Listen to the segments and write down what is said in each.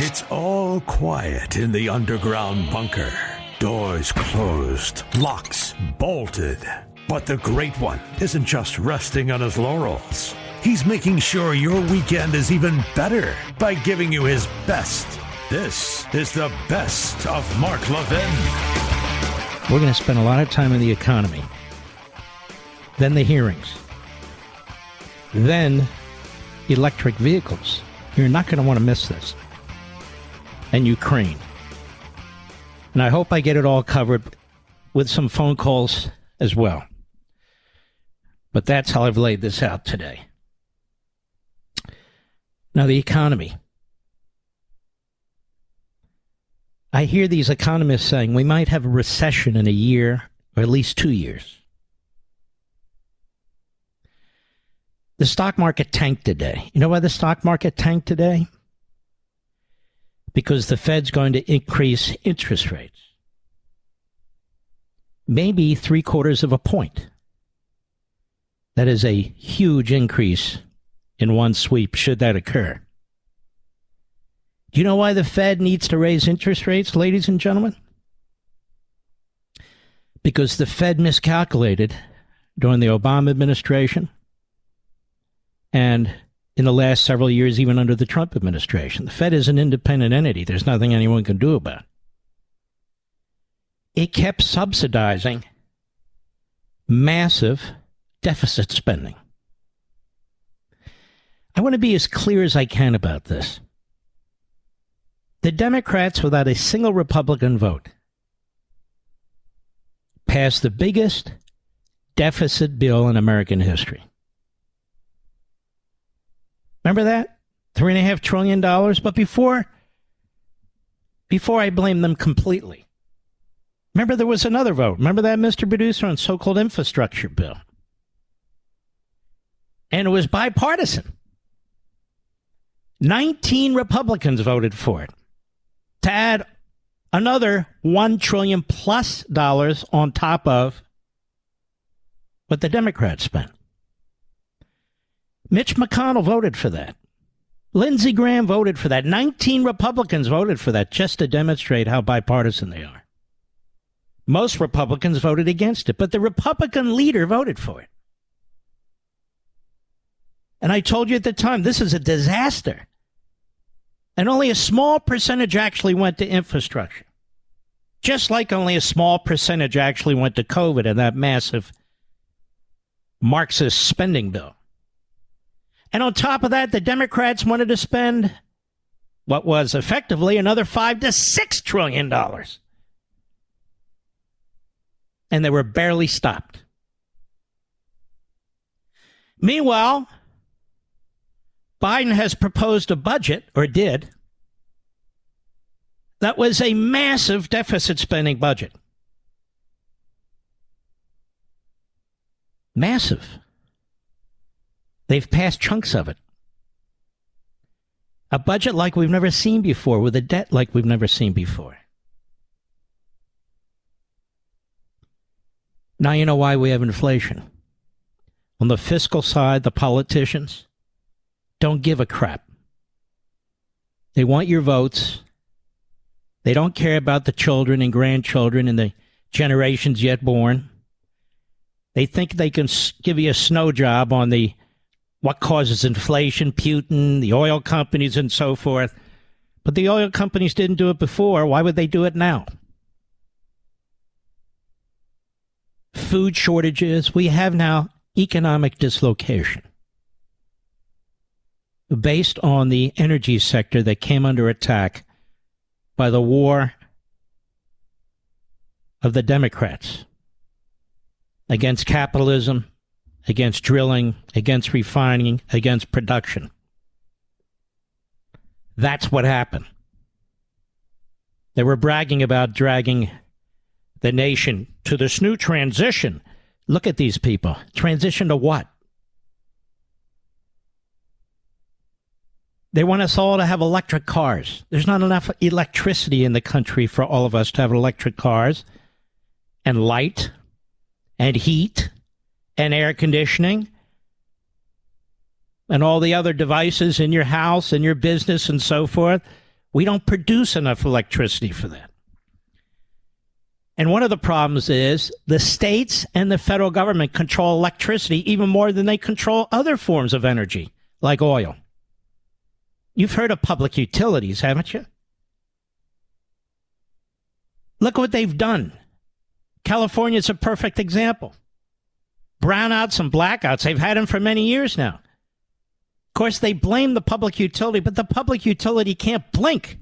It's all quiet in the underground bunker. Doors closed, locks bolted. But the Great One isn't just resting on his laurels. He's making sure your weekend is even better by giving you his best. This is the best of Mark Levin. We're going to spend a lot of time on the economy, then the hearings, then electric vehicles. You're not going to want to miss this. And Ukraine. And I hope I get it all covered with some phone calls as well. But that's how I've laid this out today. Now, the economy. I hear these economists saying we might have a recession in a year or at least two years. The stock market tanked today. You know why the stock market tanked today? Because the Fed's going to increase interest rates. Maybe three quarters of a point. That is a huge increase in one sweep, should that occur. Do you know why the Fed needs to raise interest rates, ladies and gentlemen? Because the Fed miscalculated during the Obama administration and in the last several years, even under the Trump administration. The Fed is an independent entity. There's nothing anyone can do about it. It kept subsidizing massive deficit spending. I want to be as clear as I can about this. The Democrats, without a single Republican vote, passed the biggest deficit bill in American history. Remember that? Three and a half trillion dollars. But before, before I blame them completely, remember there was another vote. Remember that, Mr. Producer, on so-called infrastructure bill and it was bipartisan. 19 Republicans voted for it to add another 1 trillion plus dollars on top of what the Democrats spent. Mitch McConnell voted for that. Lindsey Graham voted for that. 19 Republicans voted for that just to demonstrate how bipartisan they are. Most Republicans voted against it, but the Republican leader voted for it. And I told you at the time, this is a disaster. And only a small percentage actually went to infrastructure. Just like only a small percentage actually went to COVID and that massive Marxist spending bill. And on top of that, the Democrats wanted to spend what was effectively another five to six trillion dollars. And they were barely stopped. Meanwhile, Biden has proposed a budget, or did, that was a massive deficit spending budget. Massive. They've passed chunks of it. A budget like we've never seen before, with a debt like we've never seen before. Now you know why we have inflation. On the fiscal side, the politicians, don't give a crap. They want your votes. They don't care about the children and grandchildren and the generations yet born. They think they can give you a snow job on the what causes inflation, Putin, the oil companies, and so forth. But the oil companies didn't do it before. Why would they do it now? Food shortages. We have now economic dislocation based on the energy sector that came under attack by the war of the Democrats against capitalism, against drilling, against refining, against production. That's what happened. They were bragging about dragging the nation to this new transition. Look at these people. Transition to what? They want us all to have electric cars. There's not enough electricity in the country for all of us to have electric cars and light and heat and air conditioning and all the other devices in your house and your business and so forth. We don't produce enough electricity for that. And one of the problems is the states and the federal government control electricity even more than they control other forms of energy, like oil. You've heard of public utilities, haven't you? Look what they've done. California is a perfect example. Brownouts and blackouts, they've had them for many years now. Of course, they blame the public utility, but the public utility can't blink.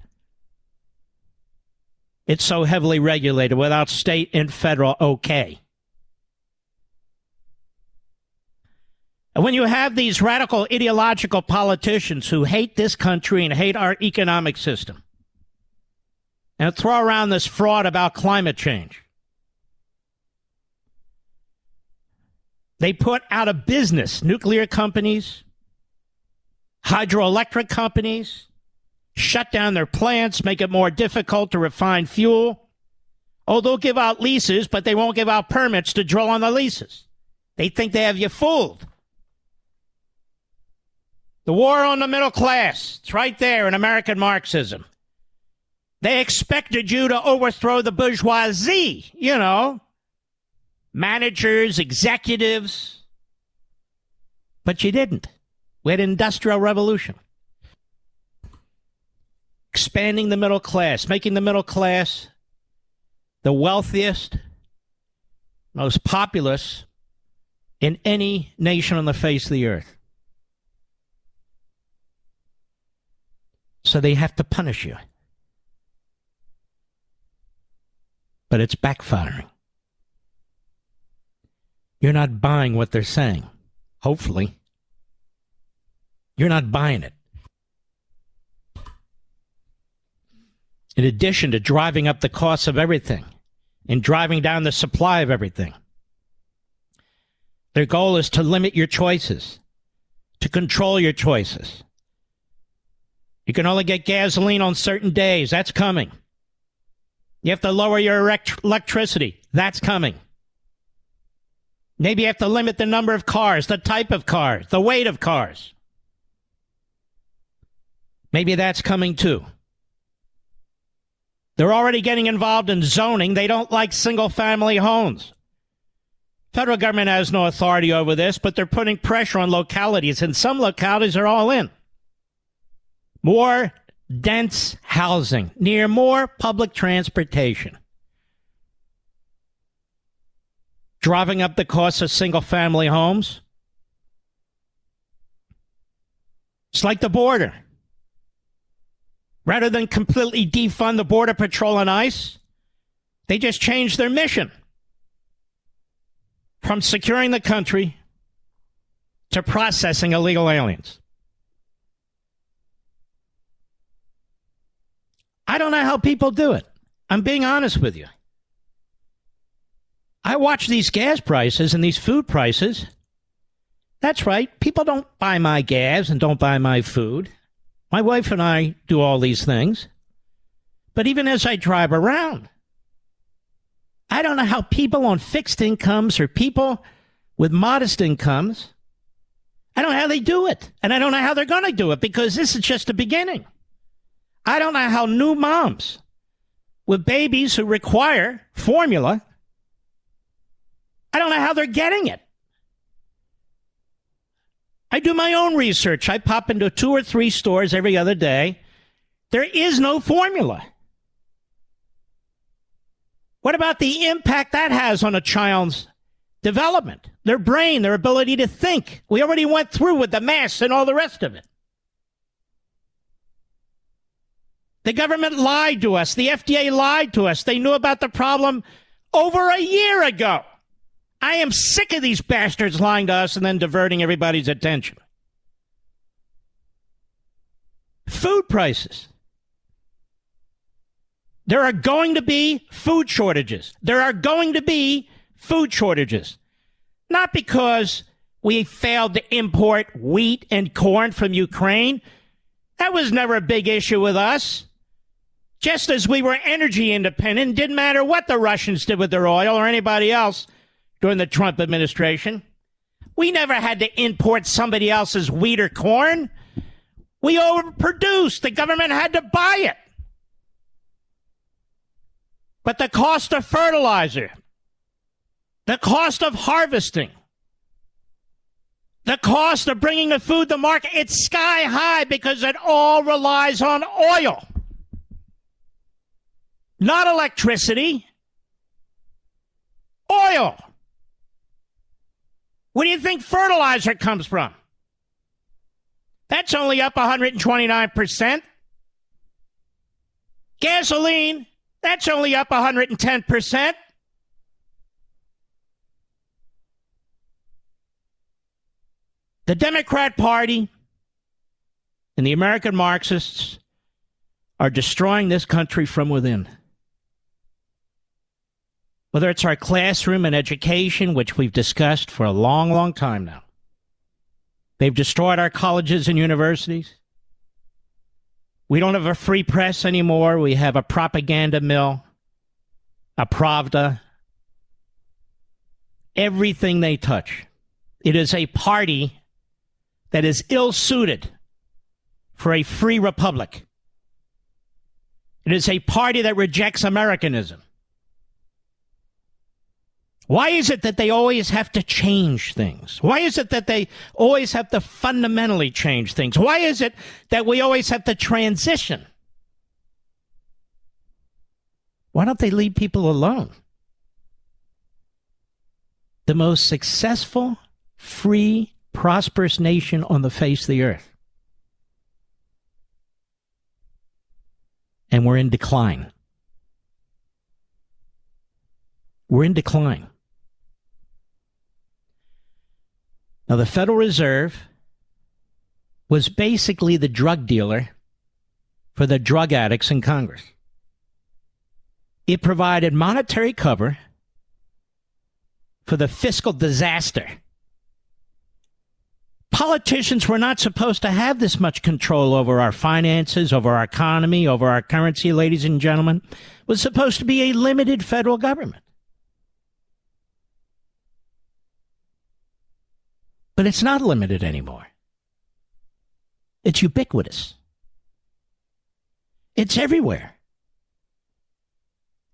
It's so heavily regulated without state and federal okay. And when you have these radical ideological politicians who hate this country and hate our economic system, and throw around this fraud about climate change, they put out of business nuclear companies, hydroelectric companies, shut down their plants, make it more difficult to refine fuel. Oh, they'll give out leases, but they won't give out permits to drill on the leases. They think they have you fooled. The war on the middle class. It's right there in American Marxism. They expected you to overthrow the bourgeoisie, you know, managers, executives. But you didn't. We had industrial revolution expanding the middle class, making the middle class the wealthiest, most populous in any nation on the face of the earth. So they have to punish you. But it's backfiring. You're not buying what they're saying. Hopefully. You're not buying it. in addition to driving up the cost of everything and driving down the supply of everything. Their goal is to limit your choices, to control your choices. You can only get gasoline on certain days. That's coming. You have to lower your elect- electricity. That's coming. Maybe you have to limit the number of cars, the type of cars, the weight of cars. Maybe that's coming too. They're already getting involved in zoning. They don't like single family homes. Federal government has no authority over this, but they're putting pressure on localities, and some localities are all in. More dense housing, near more public transportation. Driving up the cost of single family homes. It's like the border. Rather than completely defund the Border Patrol and ICE, they just changed their mission from securing the country to processing illegal aliens. I don't know how people do it. I'm being honest with you. I watch these gas prices and these food prices. That's right. People don't buy my gas and don't buy my food. My wife and I do all these things. But even as I drive around, I don't know how people on fixed incomes or people with modest incomes, I don't know how they do it. And I don't know how they're going to do it because this is just the beginning. I don't know how new moms with babies who require formula, I don't know how they're getting it. I do my own research. I pop into two or three stores every other day. There is no formula. What about the impact that has on a child's development, their brain, their ability to think? We already went through with the mass and all the rest of it. The government lied to us. The FDA lied to us. They knew about the problem over a year ago. I am sick of these bastards lying to us and then diverting everybody's attention. Food prices. There are going to be food shortages. There are going to be food shortages. Not because we failed to import wheat and corn from Ukraine. That was never a big issue with us. Just as we were energy independent, didn't matter what the Russians did with their oil or anybody else during the Trump administration. We never had to import somebody else's wheat or corn. We overproduced. The government had to buy it. But the cost of fertilizer, the cost of harvesting, the cost of bringing the food to market, it's sky high because it all relies on oil, not electricity. Oil. Where do you think fertilizer comes from? That's only up 129%. Gasoline, that's only up 110%. The Democrat Party and the American Marxists are destroying this country from within. Whether it's our classroom and education, which we've discussed for a long, long time now, they've destroyed our colleges and universities. We don't have a free press anymore. We have a propaganda mill, a Pravda. Everything they touch. It is a party that is ill suited for a free republic. It is a party that rejects Americanism. Why is it that they always have to change things? Why is it that they always have to fundamentally change things? Why is it that we always have to transition? Why don't they leave people alone? The most successful, free, prosperous nation on the face of the earth. And we're in decline. We're in decline. Now, the Federal Reserve was basically the drug dealer for the drug addicts in Congress. It provided monetary cover for the fiscal disaster. Politicians were not supposed to have this much control over our finances, over our economy, over our currency, ladies and gentlemen. It was supposed to be a limited federal government. But it's not limited anymore. It's ubiquitous. It's everywhere.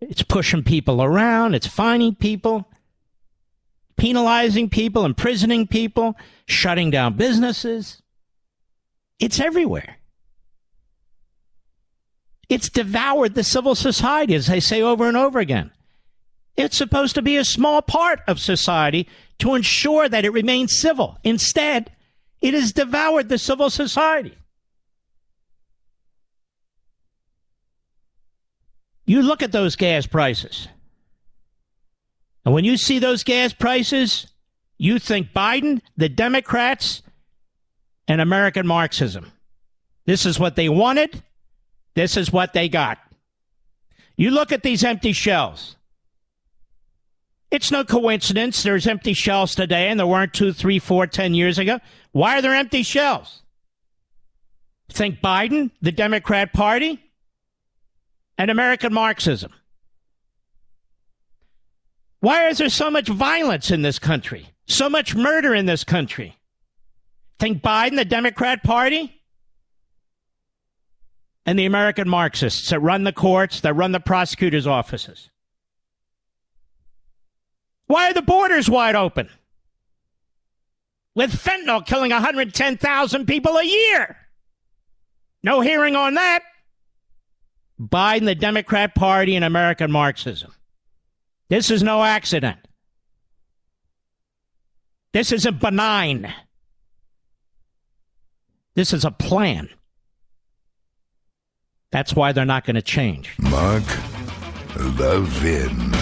It's pushing people around, it's fining people, penalizing people, imprisoning people, shutting down businesses. It's everywhere. It's devoured the civil society, as I say over and over again. It's supposed to be a small part of society to ensure that it remains civil. Instead, it has devoured the civil society. You look at those gas prices. And when you see those gas prices, you think Biden, the Democrats, and American Marxism. This is what they wanted. This is what they got. You look at these empty shelves. It's no coincidence there's empty shelves today and there weren't two, three, four, ten years ago. Why are there empty shelves? Think Biden, the Democrat Party, and American Marxism. Why is there so much violence in this country? So much murder in this country? Think Biden, the Democrat Party, and the American Marxists that run the courts, that run the prosecutors' offices. Why are the borders wide open? With fentanyl killing 110,000 people a year. No hearing on that. Biden, the Democrat Party, and American Marxism. This is no accident. This isn't benign. This is a plan. That's why they're not going to change. Mark Levin.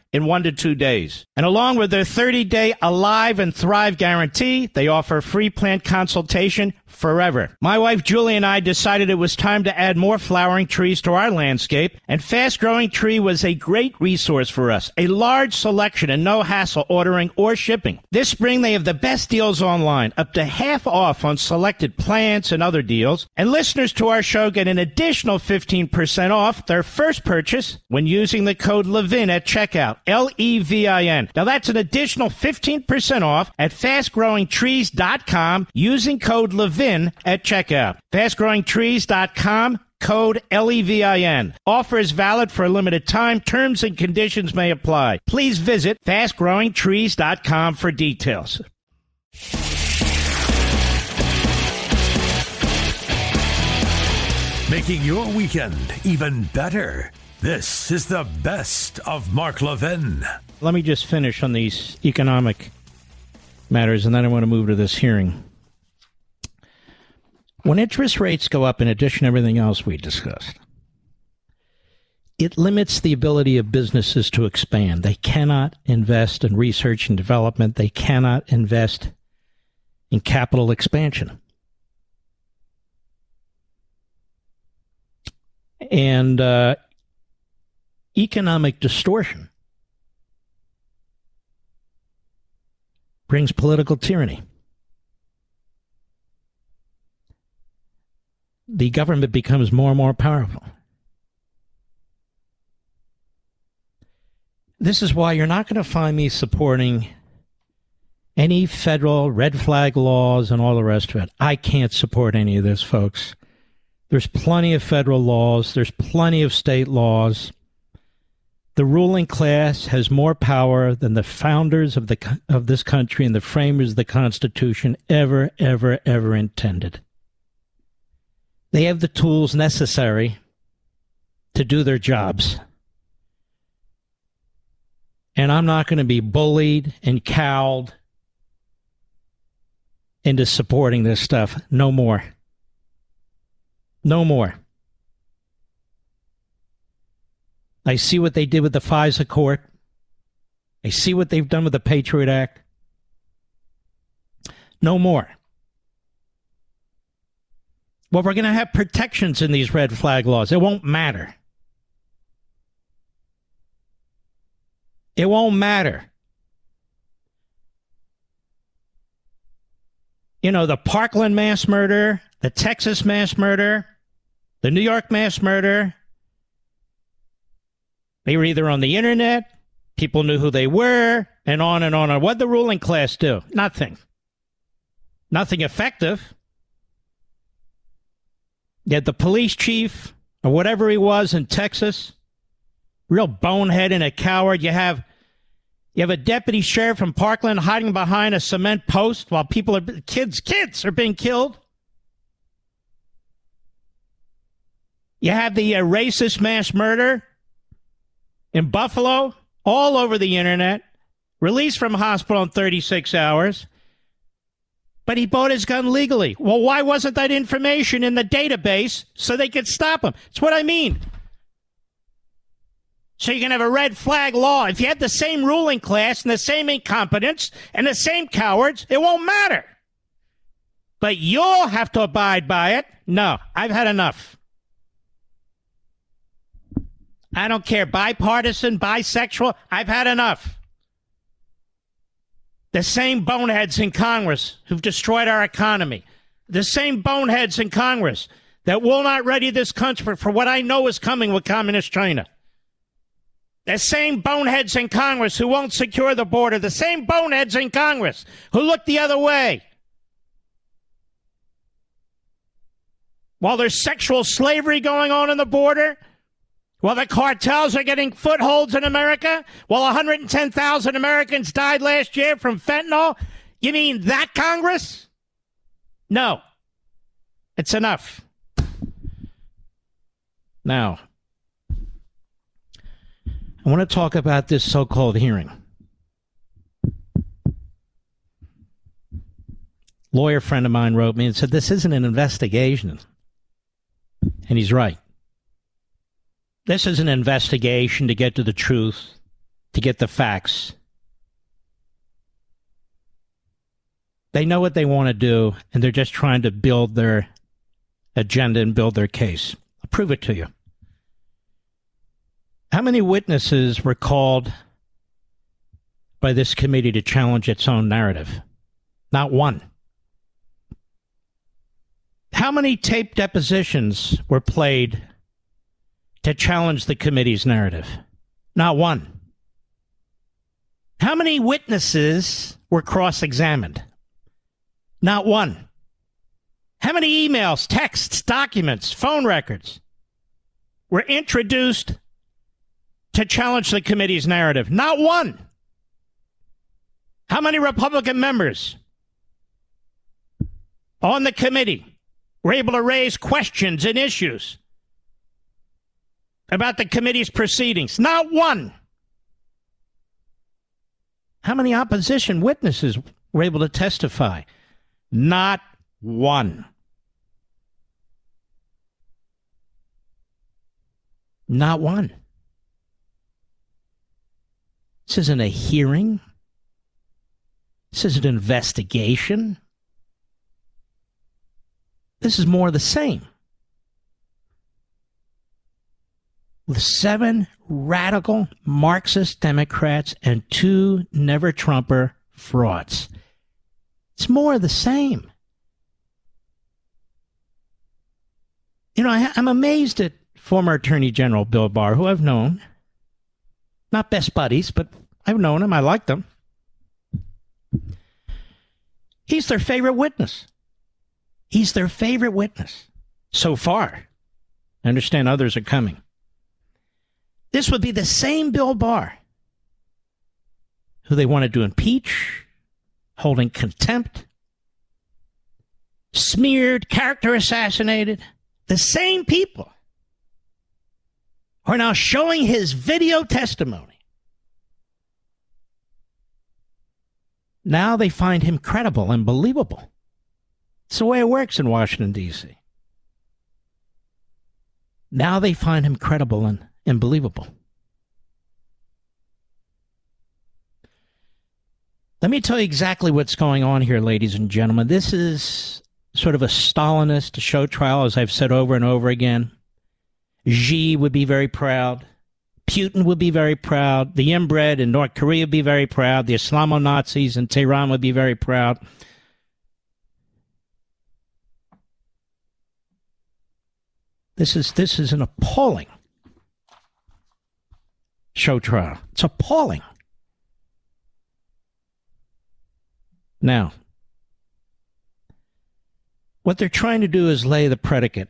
in one to two days. And along with their 30 day Alive and Thrive guarantee, they offer free plant consultation forever. My wife Julie and I decided it was time to add more flowering trees to our landscape, and Fast Growing Tree was a great resource for us. A large selection and no hassle ordering or shipping. This spring they have the best deals online, up to half off on selected plants and other deals. And listeners to our show get an additional 15% off their first purchase when using the code LEVIN at checkout. L E V I N. Now that's an additional 15% off at fastgrowingtrees.com using code LEVIN at checkout. Fastgrowingtrees.com code LEVIN. Offer is valid for a limited time. Terms and conditions may apply. Please visit fastgrowingtrees.com for details. Making your weekend even better. This is the best of Mark Levin. Let me just finish on these economic matters and then I want to move to this hearing. When interest rates go up, in addition to everything else we discussed, it limits the ability of businesses to expand. They cannot invest in research and development. They cannot invest in capital expansion. And uh, economic distortion brings political tyranny. the government becomes more and more powerful. This is why you're not going to find me supporting any federal red flag laws and all the rest of it. I can't support any of this, folks. There's plenty of federal laws, there's plenty of state laws. The ruling class has more power than the founders of the of this country and the framers of the Constitution ever, ever, ever intended. They have the tools necessary to do their jobs. And I'm not going to be bullied and cowed into supporting this stuff. No more. No more. I see what they did with the FISA court. I see what they've done with the Patriot Act. No more. Well, we're going to have protections in these red flag laws. It won't matter. It won't matter. You know, the Parkland mass murder, the Texas mass murder, the New York mass murder. They were either on the internet, people knew who they were, and on and on and what the ruling class do? Nothing. Nothing effective. Had the police chief or whatever he was in Texas, real bonehead and a coward. You have you have a deputy sheriff from Parkland hiding behind a cement post while people are kids kids are being killed. You have the uh, racist mass murder in Buffalo, all over the internet, released from hospital in 36 hours but he bought his gun legally. Well, why wasn't that information in the database so they could stop him? That's what I mean. So you can have a red flag law. If you have the same ruling class and the same incompetence and the same cowards, it won't matter. But you'll have to abide by it. No, I've had enough. I don't care. Bipartisan, bisexual, I've had enough. The same boneheads in Congress who've destroyed our economy. The same boneheads in Congress that will not ready this country for what I know is coming with Communist China. The same boneheads in Congress who won't secure the border. The same boneheads in Congress who look the other way. While there's sexual slavery going on in the border, while the cartels are getting footholds in America, while 110,000 Americans died last year from fentanyl, you mean that Congress? No. It's enough. Now, I want to talk about this so called hearing. Lawyer friend of mine wrote me and said, This isn't an investigation. And he's right. This is an investigation to get to the truth. to get the facts. They know what they want to do, and they're just trying to build their agenda and build their case. I'll prove it to you. How many witnesses were called by this committee to challenge its own narrative? Not one. How many tape depositions were played to challenge the committee's narrative? Not one. How many witnesses were cross examined? Not one. How many emails, texts, documents, phone records were introduced to challenge the committee's narrative? Not one. How many Republican members on the committee were able to raise questions and issues about the committee's proceedings? Not one. How many opposition witnesses were able to testify? Not one. Not one. This isn't a hearing. This isn't an investigation. This is more the same. With seven radical Marxist Democrats and two never Trumper frauds. It's more of the same. You know, I, am amazed at former Attorney General Bill Barr, who I've known. Not best buddies, but I've known him. I liked him. He's their favorite witness. He's their favorite witness so far. I understand others are coming. This would be the same Bill Barr who they wanted to impeach, holding contempt, smeared, character assassinated. The same people are now showing his video testimony. Now they find him credible and believable. It's the way it works in Washington, D.C. Now they find him credible and, and believable. Let me tell you exactly what's going on here, ladies and gentlemen. This is sort of a Stalinist show trial, as I've said over and over again. Xi would be very proud. Putin would be very proud. The inbred in North Korea would be very proud. The Islamo Nazis in Tehran would be very proud. This is this is an appalling show trial. It's appalling. Now, what they're trying to do is lay the predicate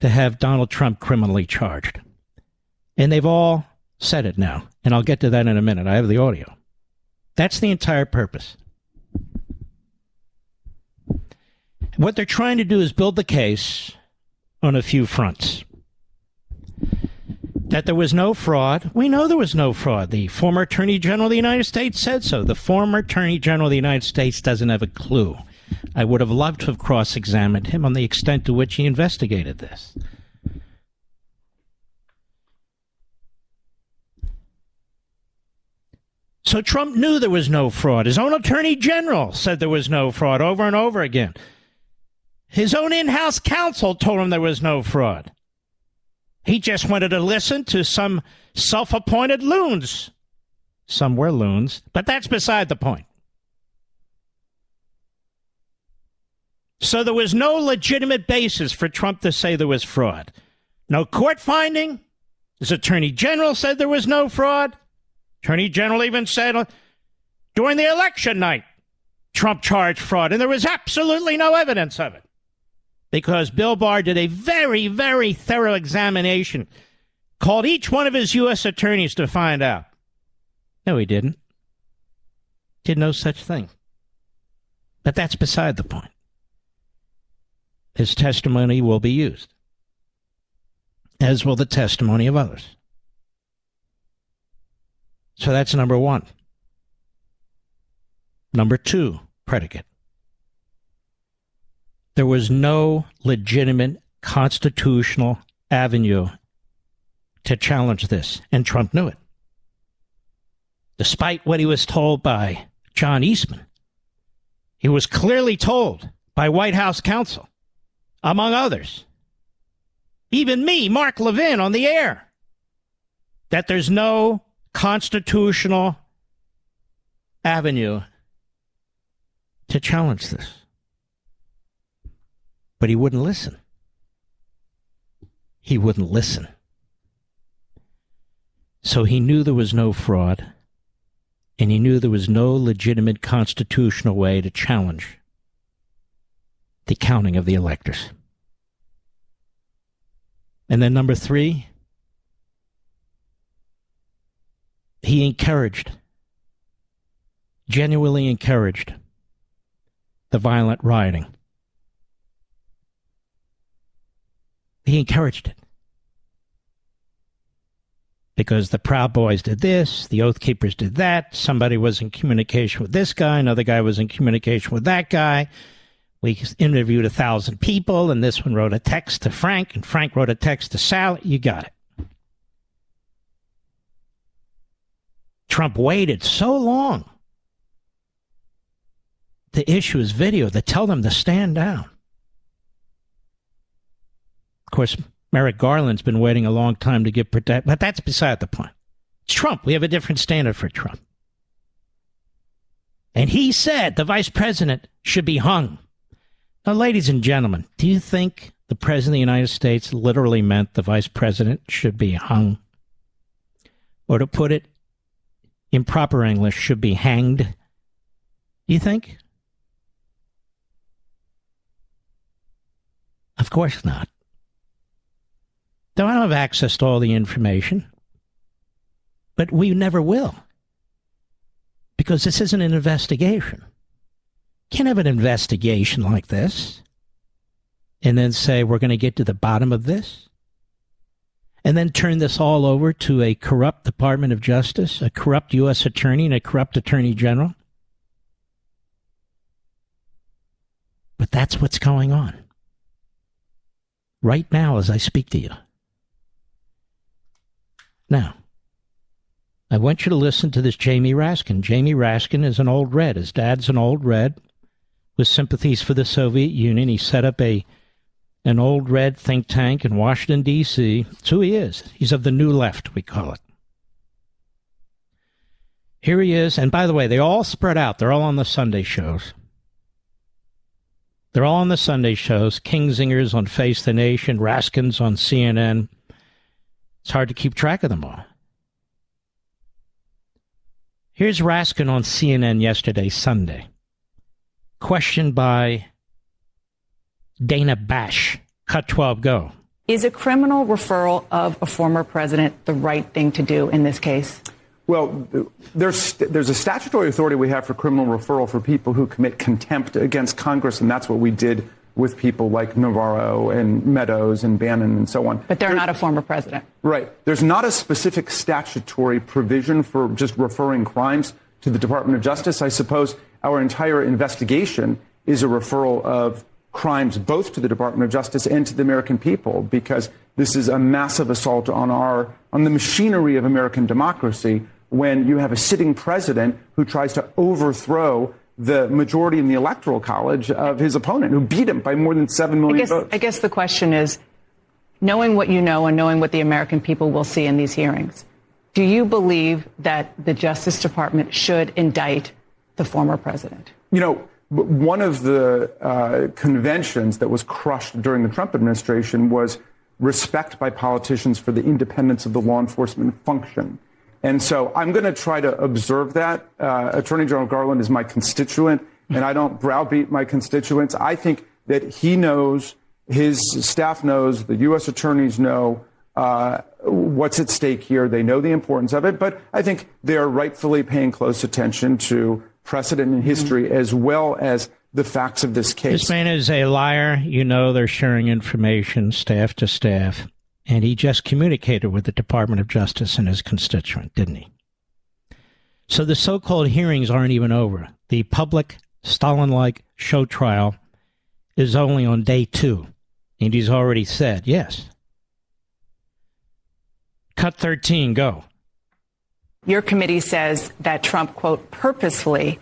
to have Donald Trump criminally charged. And they've all said it now. And I'll get to that in a minute. I have the audio. That's the entire purpose. What they're trying to do is build the case on a few fronts. That there was no fraud. We know there was no fraud. The former Attorney General of the United States said so. The former Attorney General of the United States doesn't have a clue. I would have loved to have cross examined him on the extent to which he investigated this. So Trump knew there was no fraud. His own attorney general said there was no fraud over and over again. His own in house counsel told him there was no fraud. He just wanted to listen to some self appointed loons. Some were loons, but that's beside the point. So there was no legitimate basis for Trump to say there was fraud. No court finding. His attorney general said there was no fraud. Attorney general even said uh, during the election night, Trump charged fraud, and there was absolutely no evidence of it because Bill Barr did a very, very thorough examination, called each one of his U.S. attorneys to find out. No, he didn't. Did no such thing. But that's beside the point. His testimony will be used, as will the testimony of others. So that's number one. Number two, predicate. There was no legitimate constitutional avenue to challenge this, and Trump knew it. Despite what he was told by John Eastman, he was clearly told by White House counsel, among others, even me, Mark Levin, on the air, that there's no constitutional avenue to challenge this. But he wouldn't listen. He wouldn't listen. So he knew there was no fraud, and he knew there was no legitimate constitutional way to challenge the counting of the electors. And then number three, he encouraged, genuinely encouraged, the violent rioting. He encouraged it. Because the Proud Boys did this, the Oath Keepers did that, somebody was in communication with this guy, another guy was in communication with that guy. We interviewed a thousand people, and this one wrote a text to Frank, and Frank wrote a text to Sally. You got it. Trump waited so long to issue his video to tell them to stand down. Of course, Merrick Garland's been waiting a long time to get protect, but that's beside the point. Trump. We have a different standard for Trump. And he said the vice president should be hung. Now, ladies and gentlemen, do you think the president of the United States literally meant the vice president should be hung? Or to put it in proper English, should be hanged? Do you think? Of course not. Though I don't have access to all the information, but we never will. Because this isn't an investigation. Can't have an investigation like this and then say we're going to get to the bottom of this and then turn this all over to a corrupt Department of Justice, a corrupt U.S. Attorney, and a corrupt Attorney General. But that's what's going on right now as I speak to you. Now, I want you to listen to this Jamie Raskin. Jamie Raskin is an old red. His dad's an old red with sympathies for the Soviet Union. He set up a an old red think tank in Washington D.C. That's who he is. He's of the new left, we call it. Here he is, and by the way, they all spread out. They're all on the Sunday shows. They're all on the Sunday shows. Kinzinger's on Face the Nation, Raskin's on CNN. It's hard to keep track of them all. Here's Raskin on CNN yesterday, Sunday. Questioned by Dana Bash. Cut 12, go. Is a criminal referral of a former president the right thing to do in this case? Well, there's there's a statutory authority we have for criminal referral for people who commit contempt against Congress, and that's what we did with people like Navarro and Meadows and Bannon and so on. But they're not a former president. Right. There's not a specific statutory provision for just referring crimes to the Department of Justice. I suppose our entire investigation is a referral of crimes both to the Department of Justice and to the American people because this is a massive assault on our on the machinery of American democracy when you have a sitting president who tries to overthrow the majority in the electoral college of his opponent, who beat him by more than 7 million I guess, votes. I guess the question is knowing what you know and knowing what the American people will see in these hearings, do you believe that the Justice Department should indict the former president? You know, one of the uh, conventions that was crushed during the Trump administration was respect by politicians for the independence of the law enforcement function. And so I'm going to try to observe that. Uh, Attorney General Garland is my constituent, and I don't browbeat my constituents. I think that he knows, his staff knows, the U.S. attorneys know uh, what's at stake here. They know the importance of it, but I think they are rightfully paying close attention to precedent in history mm-hmm. as well as the facts of this case. This man is a liar. You know they're sharing information staff to staff. And he just communicated with the Department of Justice and his constituent, didn't he? So the so called hearings aren't even over. The public Stalin like show trial is only on day two. And he's already said, yes. Cut 13, go. Your committee says that Trump, quote, purposefully,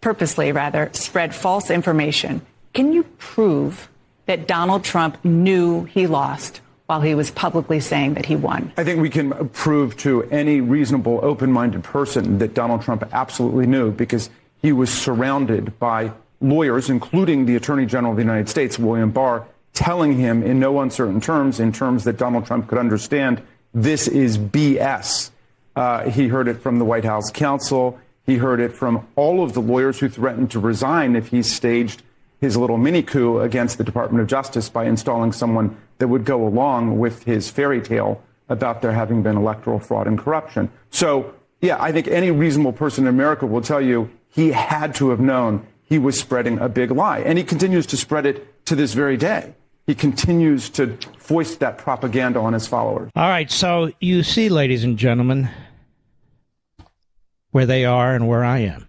purposely rather, spread false information. Can you prove that Donald Trump knew he lost while he was publicly saying that he won? I think we can prove to any reasonable, open minded person that Donald Trump absolutely knew because he was surrounded by lawyers, including the Attorney General of the United States, William Barr, telling him in no uncertain terms, in terms that Donald Trump could understand, this is BS. Uh, he heard it from the White House counsel. He heard it from all of the lawyers who threatened to resign if he staged his little mini coup against the Department of Justice by installing someone that would go along with his fairy tale about there having been electoral fraud and corruption. So, yeah, I think any reasonable person in America will tell you he had to have known he was spreading a big lie. And he continues to spread it to this very day. He continues to foist that propaganda on his followers. All right, so you see, ladies and gentlemen, where they are and where I am.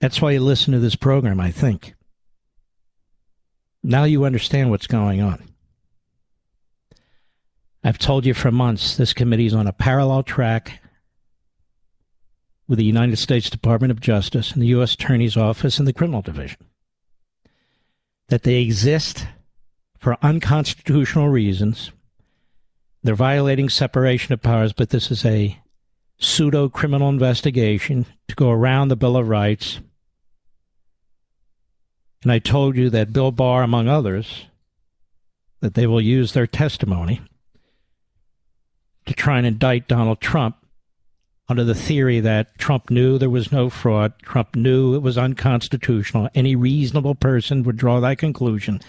That's why you listen to this program, I think. Now you understand what's going on. I've told you for months this committee is on a parallel track with the United States Department of Justice and the U.S. Attorney's Office and the Criminal Division. That they exist for unconstitutional reasons. They're violating separation of powers, but this is a pseudo criminal investigation to go around the Bill of Rights and I told you that Bill Barr, among others, that they will use their testimony to try and indict Donald Trump under the theory that Trump knew there was no fraud, Trump knew it was unconstitutional. Any reasonable person would draw that conclusion.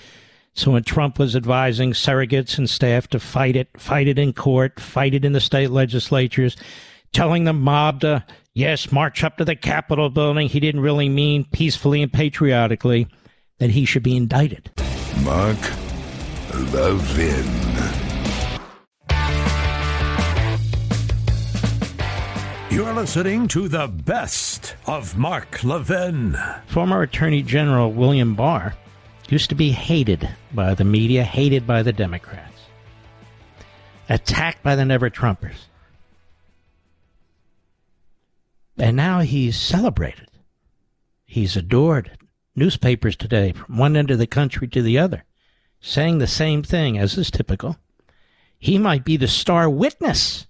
So when Trump was advising surrogates and staff to fight it, fight it in court, fight it in the state legislatures, telling the mob to, yes, march up to the Capitol building, he didn't really mean peacefully and patriotically that he should be indicted. Mark Levin. You're listening to the best of Mark Levin. Former Attorney General William Barr used to be hated by the media, hated by the Democrats, attacked by the Never Trumpers. And now he's celebrated. He's adored newspapers today, from one end of the country to the other, saying the same thing, as is typical. He might be the star witness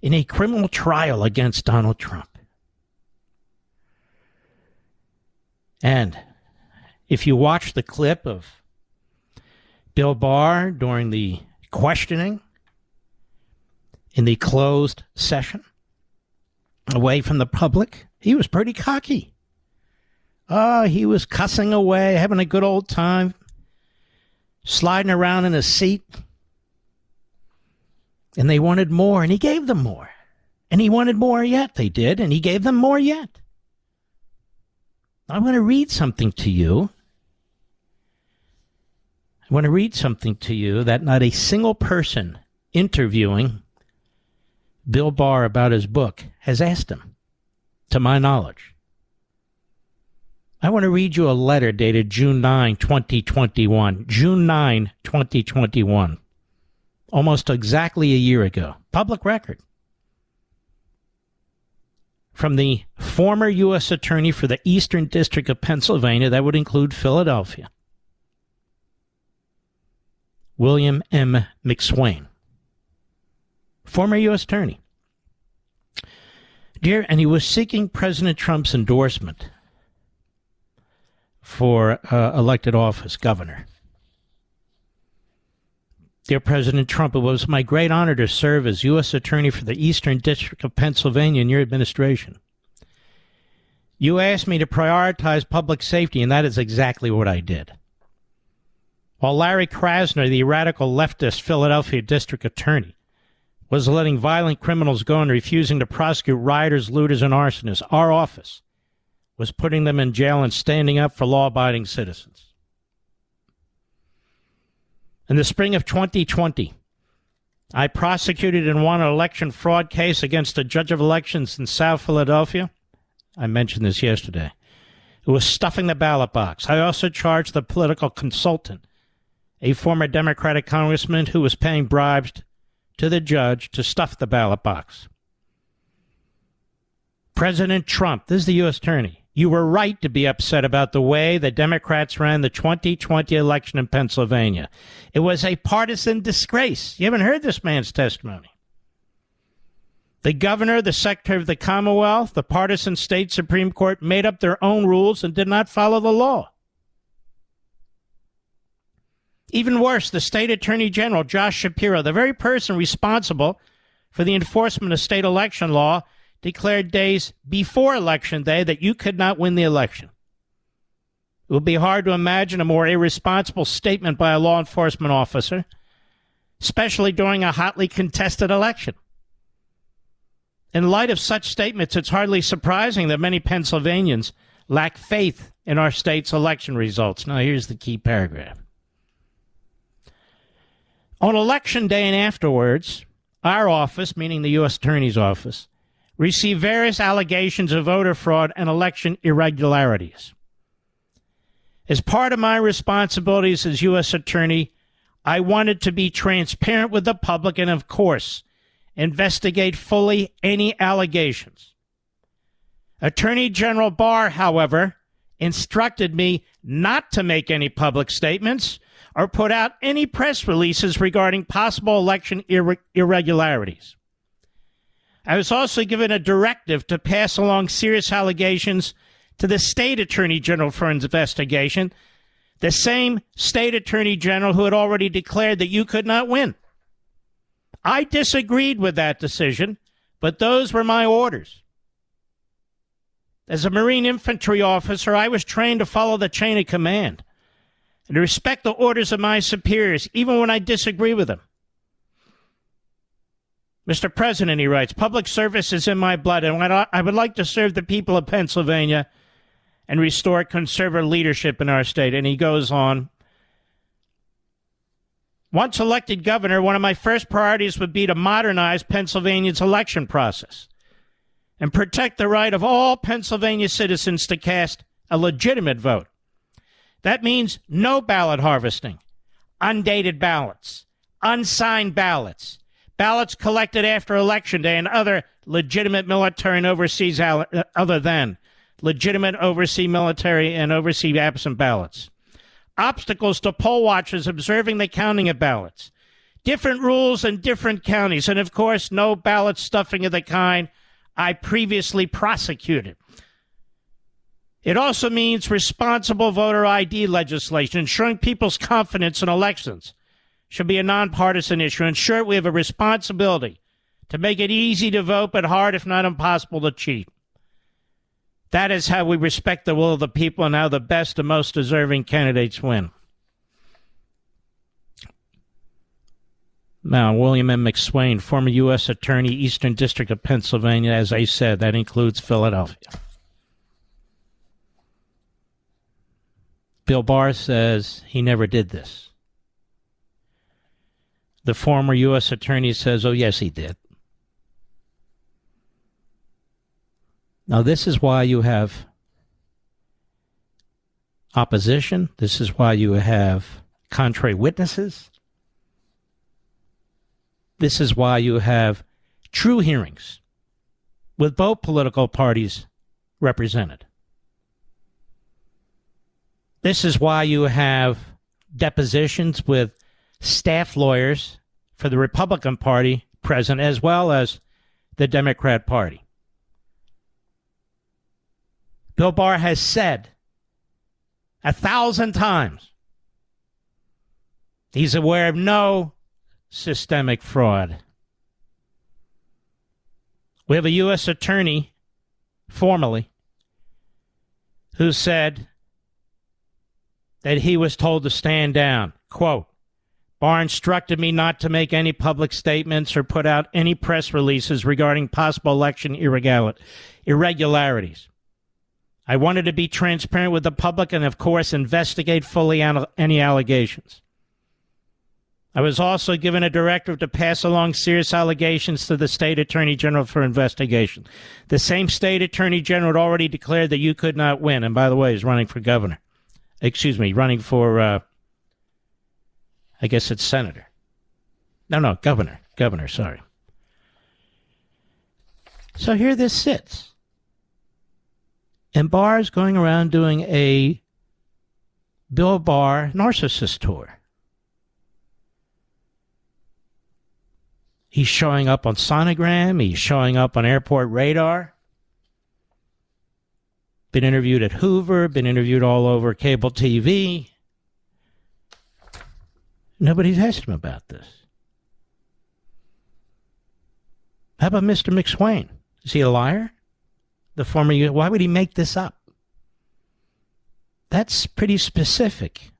in a criminal trial against Donald Trump. And if you watch the clip of Bill Barr during the questioning in the closed session away from the public, he was pretty cocky. Oh, he was cussing away, having a good old time, sliding around in his seat. And they wanted more, and he gave them more. And he wanted more yet, they did, and he gave them more yet. I'm going to read something to you. I want to read something to you that not a single person interviewing Bill Barr about his book has asked him, to my knowledge. I want to read you a letter dated June 9, 2021. June 9, 2021. Almost exactly a year ago. Public record. From the former U.S. Attorney for the Eastern District of Pennsylvania, that would include Philadelphia, William M. McSwain. Former U.S. Attorney. Dear, and he was seeking President Trump's endorsement for uh, elected office, governor. Dear President Trump, it was my great honor to serve as U.S. Attorney for the Eastern District of Pennsylvania in your administration. You asked me to prioritize public safety, and that is exactly what I did. While Larry Krasner, the radical leftist Philadelphia district attorney, was letting violent criminals go and refusing to prosecute rioters, looters, and arsonists, our office was putting them in jail and standing up for law abiding citizens. In the spring of 2020, I prosecuted and won an election fraud case against a judge of elections in South Philadelphia. I mentioned this yesterday. It was stuffing the ballot box. I also charged the political consultant a former Democratic congressman who was paying bribes to the judge to stuff the ballot box. President Trump, this is the U.S. Attorney, you were right to be upset about the way the Democrats ran the 2020 election in Pennsylvania. It was a partisan disgrace. You haven't heard this man's testimony. The governor, the secretary of the Commonwealth, the partisan state Supreme Court made up their own rules and did not follow the law. Even worse, the state attorney general, Josh Shapiro, the very person responsible for the enforcement of state election law, declared days before election day that you could not win the election. It would be hard to imagine a more irresponsible statement by a law enforcement officer, especially during a hotly contested election. In light of such statements, it's hardly surprising that many Pennsylvanians lack faith in our state's election results. Now, here's the key paragraph. On election day and afterwards, our office, meaning the U.S. Attorney's Office, received various allegations of voter fraud and election irregularities. As part of my responsibilities as U.S. Attorney, I wanted to be transparent with the public and, of course, investigate fully any allegations. Attorney General Barr, however, instructed me not to make any public statements or put out any press releases regarding possible election ir- irregularities. I was also given a directive to pass along serious allegations to the state attorney general for an investigation, the same state attorney general who had already declared that you could not win. I disagreed with that decision, but those were my orders. As a Marine infantry officer, I was trained to follow the chain of command and to respect the orders of my superiors, even when I disagree with them. Mr. President, he writes, public service is in my blood, and I would like to serve the people of Pennsylvania and restore conservative leadership in our state. And he goes on. Once elected governor, one of my first priorities would be to modernize Pennsylvania's election process and protect the right of all Pennsylvania citizens to cast a legitimate vote. That means no ballot harvesting, undated ballots, unsigned ballots, ballots collected after election day and other legitimate military and overseas uh, other than legitimate overseas military and overseas absent ballots. Obstacles to poll watchers observing the counting of ballots. Different rules in different counties and of course no ballot stuffing of the kind i previously prosecuted. It also means responsible voter id legislation ensuring people's confidence in elections should be a nonpartisan issue. Ensure we have a responsibility to make it easy to vote, but hard, if not impossible, to cheat. That is how we respect the will of the people and how the best and most deserving candidates win. Now, William M. McSwain, former U.S. Attorney, Eastern District of Pennsylvania, as I said, that includes Philadelphia. Bill Barr says he never did this. The former U.S. attorney says, oh, yes, he did. Now, this is why you have opposition. This is why you have contrary witnesses. This is why you have true hearings with both political parties represented. This is why you have depositions with staff lawyers for the Republican Party present as well as the Democrat Party. Bill Barr has said a thousand times he's aware of no systemic fraud. We have a U.S. attorney, formally, who said that he was told to stand down. Quote, Barr instructed me not to make any public statements or put out any press releases regarding possible election irregularities. I wanted to be transparent with the public and, of course, investigate fully any allegations. I was also given a directive to pass along serious allegations to the state attorney general for investigation. The same state attorney general had already declared that you could not win, and by the way, is running for governor. Excuse me, running for uh, I guess it's senator. No, no, governor. Governor, sorry. So here this sits. And Barr is going around doing a Bill Barr narcissist tour. He's showing up on sonogram, he's showing up on airport radar. Been interviewed at Hoover, been interviewed all over cable TV. Nobody's asked him about this. How about Mr. McSwain? Is he a liar? The former, why would he make this up? That's pretty specific.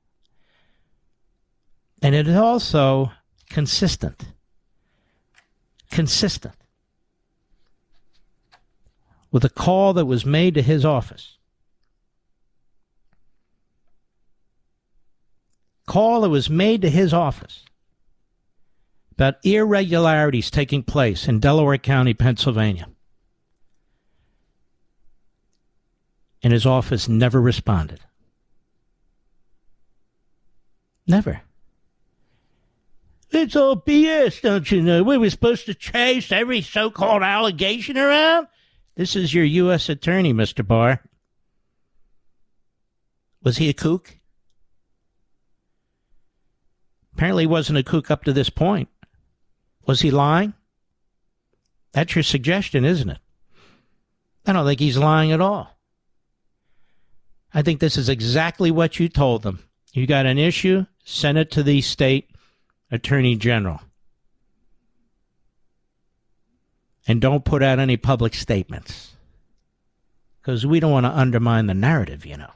And it is also consistent. Consistent with a call that was made to his office. Call that was made to his office about irregularities taking place in Delaware County, Pennsylvania. And his office never responded. Never. It's all BS, don't you know? We were supposed to chase every so called allegation around? This is your U.S. attorney, Mr. Barr. Was he a kook? Apparently, he wasn't a kook up to this point. Was he lying? That's your suggestion, isn't it? I don't think he's lying at all. I think this is exactly what you told them. You got an issue, send it to the state attorney general. And don't put out any public statements. Because we don't want to undermine the narrative, you know.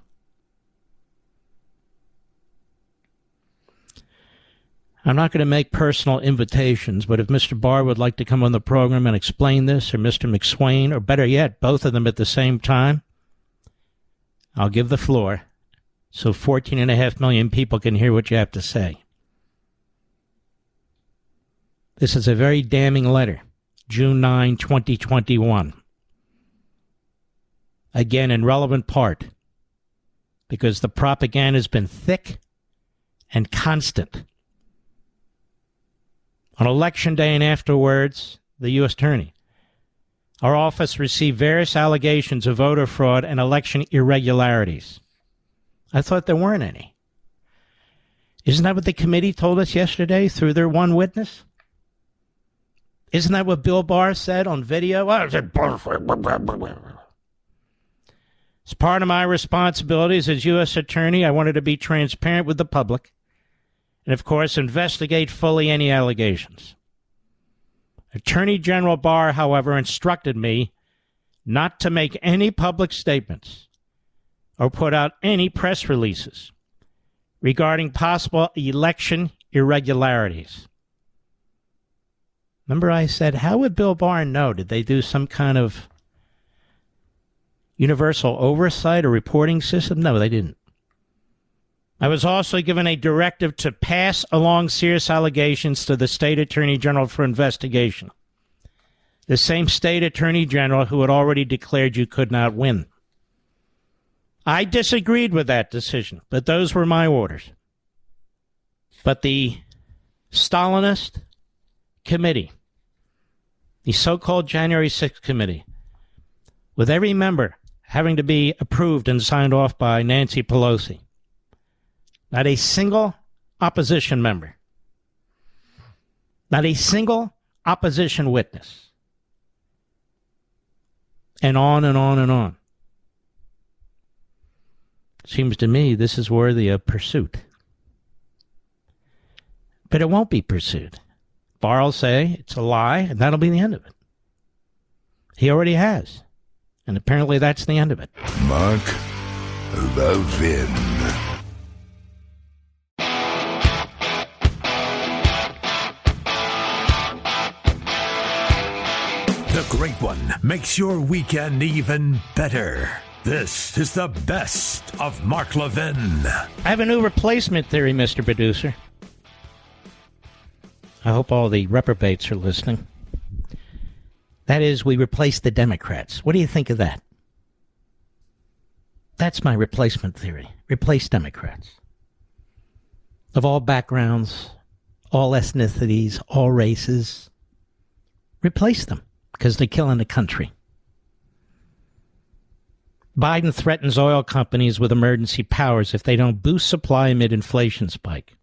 I'm not going to make personal invitations, but if Mr. Barr would like to come on the program and explain this, or Mr. McSwain, or better yet, both of them at the same time, I'll give the floor so 14 and a half million people can hear what you have to say. This is a very damning letter, June 9, 2021. Again, in relevant part, because the propaganda has been thick and constant on election day and afterwards, the U.S. Attorney. Our office received various allegations of voter fraud and election irregularities. I thought there weren't any. Isn't that what the committee told us yesterday through their one witness? Isn't that what Bill Barr said on video? As part of my responsibilities as U.S. Attorney, I wanted to be transparent with the public and, of course, investigate fully any allegations. Attorney General Barr, however, instructed me not to make any public statements or put out any press releases regarding possible election irregularities. Remember, I said, how would Bill Barr know? Did they do some kind of universal oversight or reporting system? No, they didn't. I was also given a directive to pass along serious allegations to the state attorney general for investigation. The same state attorney general who had already declared you could not win. I disagreed with that decision, but those were my orders. But the Stalinist committee, the so called January 6th committee, with every member having to be approved and signed off by Nancy Pelosi, not a single opposition member. Not a single opposition witness. And on and on and on. Seems to me this is worthy of pursuit. But it won't be pursued. Barr will say it's a lie, and that'll be the end of it. He already has. And apparently that's the end of it. Mark Levin. Great One makes your weekend even better. This is the best of Mark Levin. I have a new replacement theory, Mr. Producer. I hope all the reprobates are listening. That is, we replace the Democrats. What do you think of that? That's my replacement theory. Replace Democrats. of all backgrounds, all ethnicities, all races. Replace them because they're killing the country. Biden threatens oil companies with emergency powers if they don't boost supply amid inflation spike.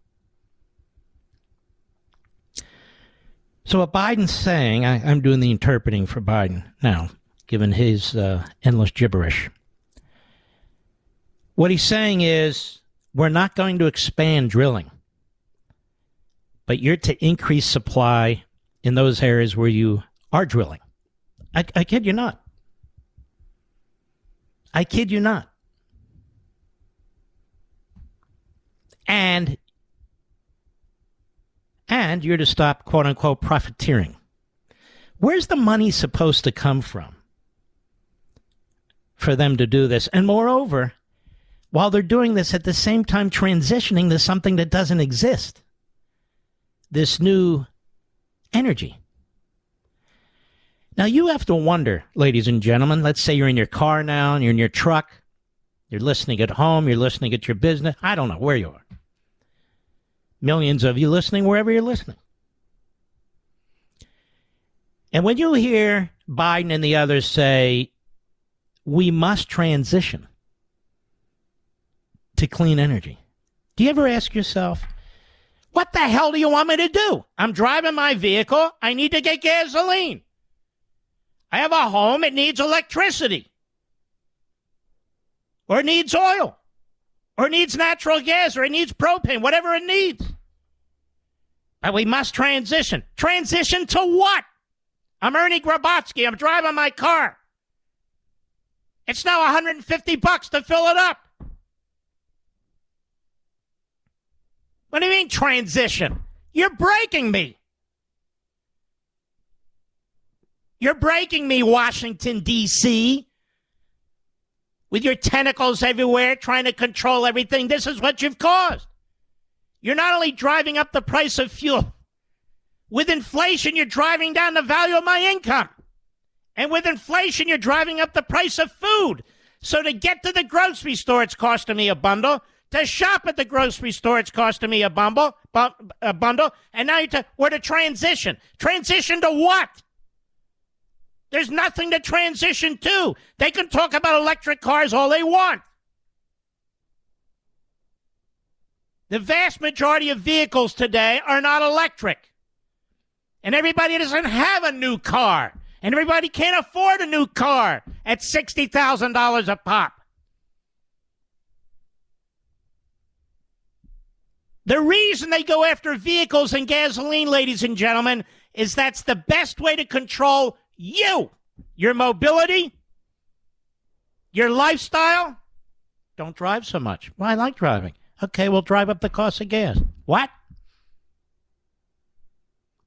So, what Biden's saying, I, am doing the interpreting for Biden now, given his uh, endless gibberish. What he's saying is, we're not going to expand drilling, but you're to increase supply in those areas where you are drilling. I, I kid you not. I kid you not. And and you're to stop quote unquote profiteering. Where's the money supposed to come from for them to do this? And moreover, while they're doing this at the same time transitioning to something that doesn't exist, this new energy. Now you have to wonder, ladies and gentlemen, let's say you're in your car now and you're in your truck, you're listening at home, you're listening at your business, I don't know where you are. Millions of you listening wherever you're listening. And when you hear Biden and the others say, we must transition to clean energy, do you ever ask yourself, what the hell do you want me to do? I'm driving my vehicle. I need to get gasoline. I have a home, it needs electricity, or it needs oil, or it needs natural gas, or it needs propane, whatever it needs. But we must transition. Transition to what? I'm Ernie Grabotsky. I'm driving my car. It's now 150 bucks to fill it up. What do you mean transition? You're breaking me. You're breaking me, Washington, D.C. With your tentacles everywhere, trying to control everything. This is what you've caused. You're not only driving up the price of fuel, with inflation, you're driving down the value of my income. And with inflation, you're driving up the price of food. So to get to the grocery store, it's costing me a bundle. To shop at the grocery store, it's costing me a bundle. a bundle. And now you're to, we're to transition. Transition to what? There's nothing to transition to. They can talk about electric cars all they want. The vast majority of vehicles today are not electric. And everybody doesn't have a new car. And everybody can't afford a new car at $60,000 a pop. The reason they go after vehicles and gasoline, ladies and gentlemen, is that's the best way to control you, your mobility, your lifestyle. Don't drive so much. Well, I like driving. Okay, we'll drive up the cost of gas. What?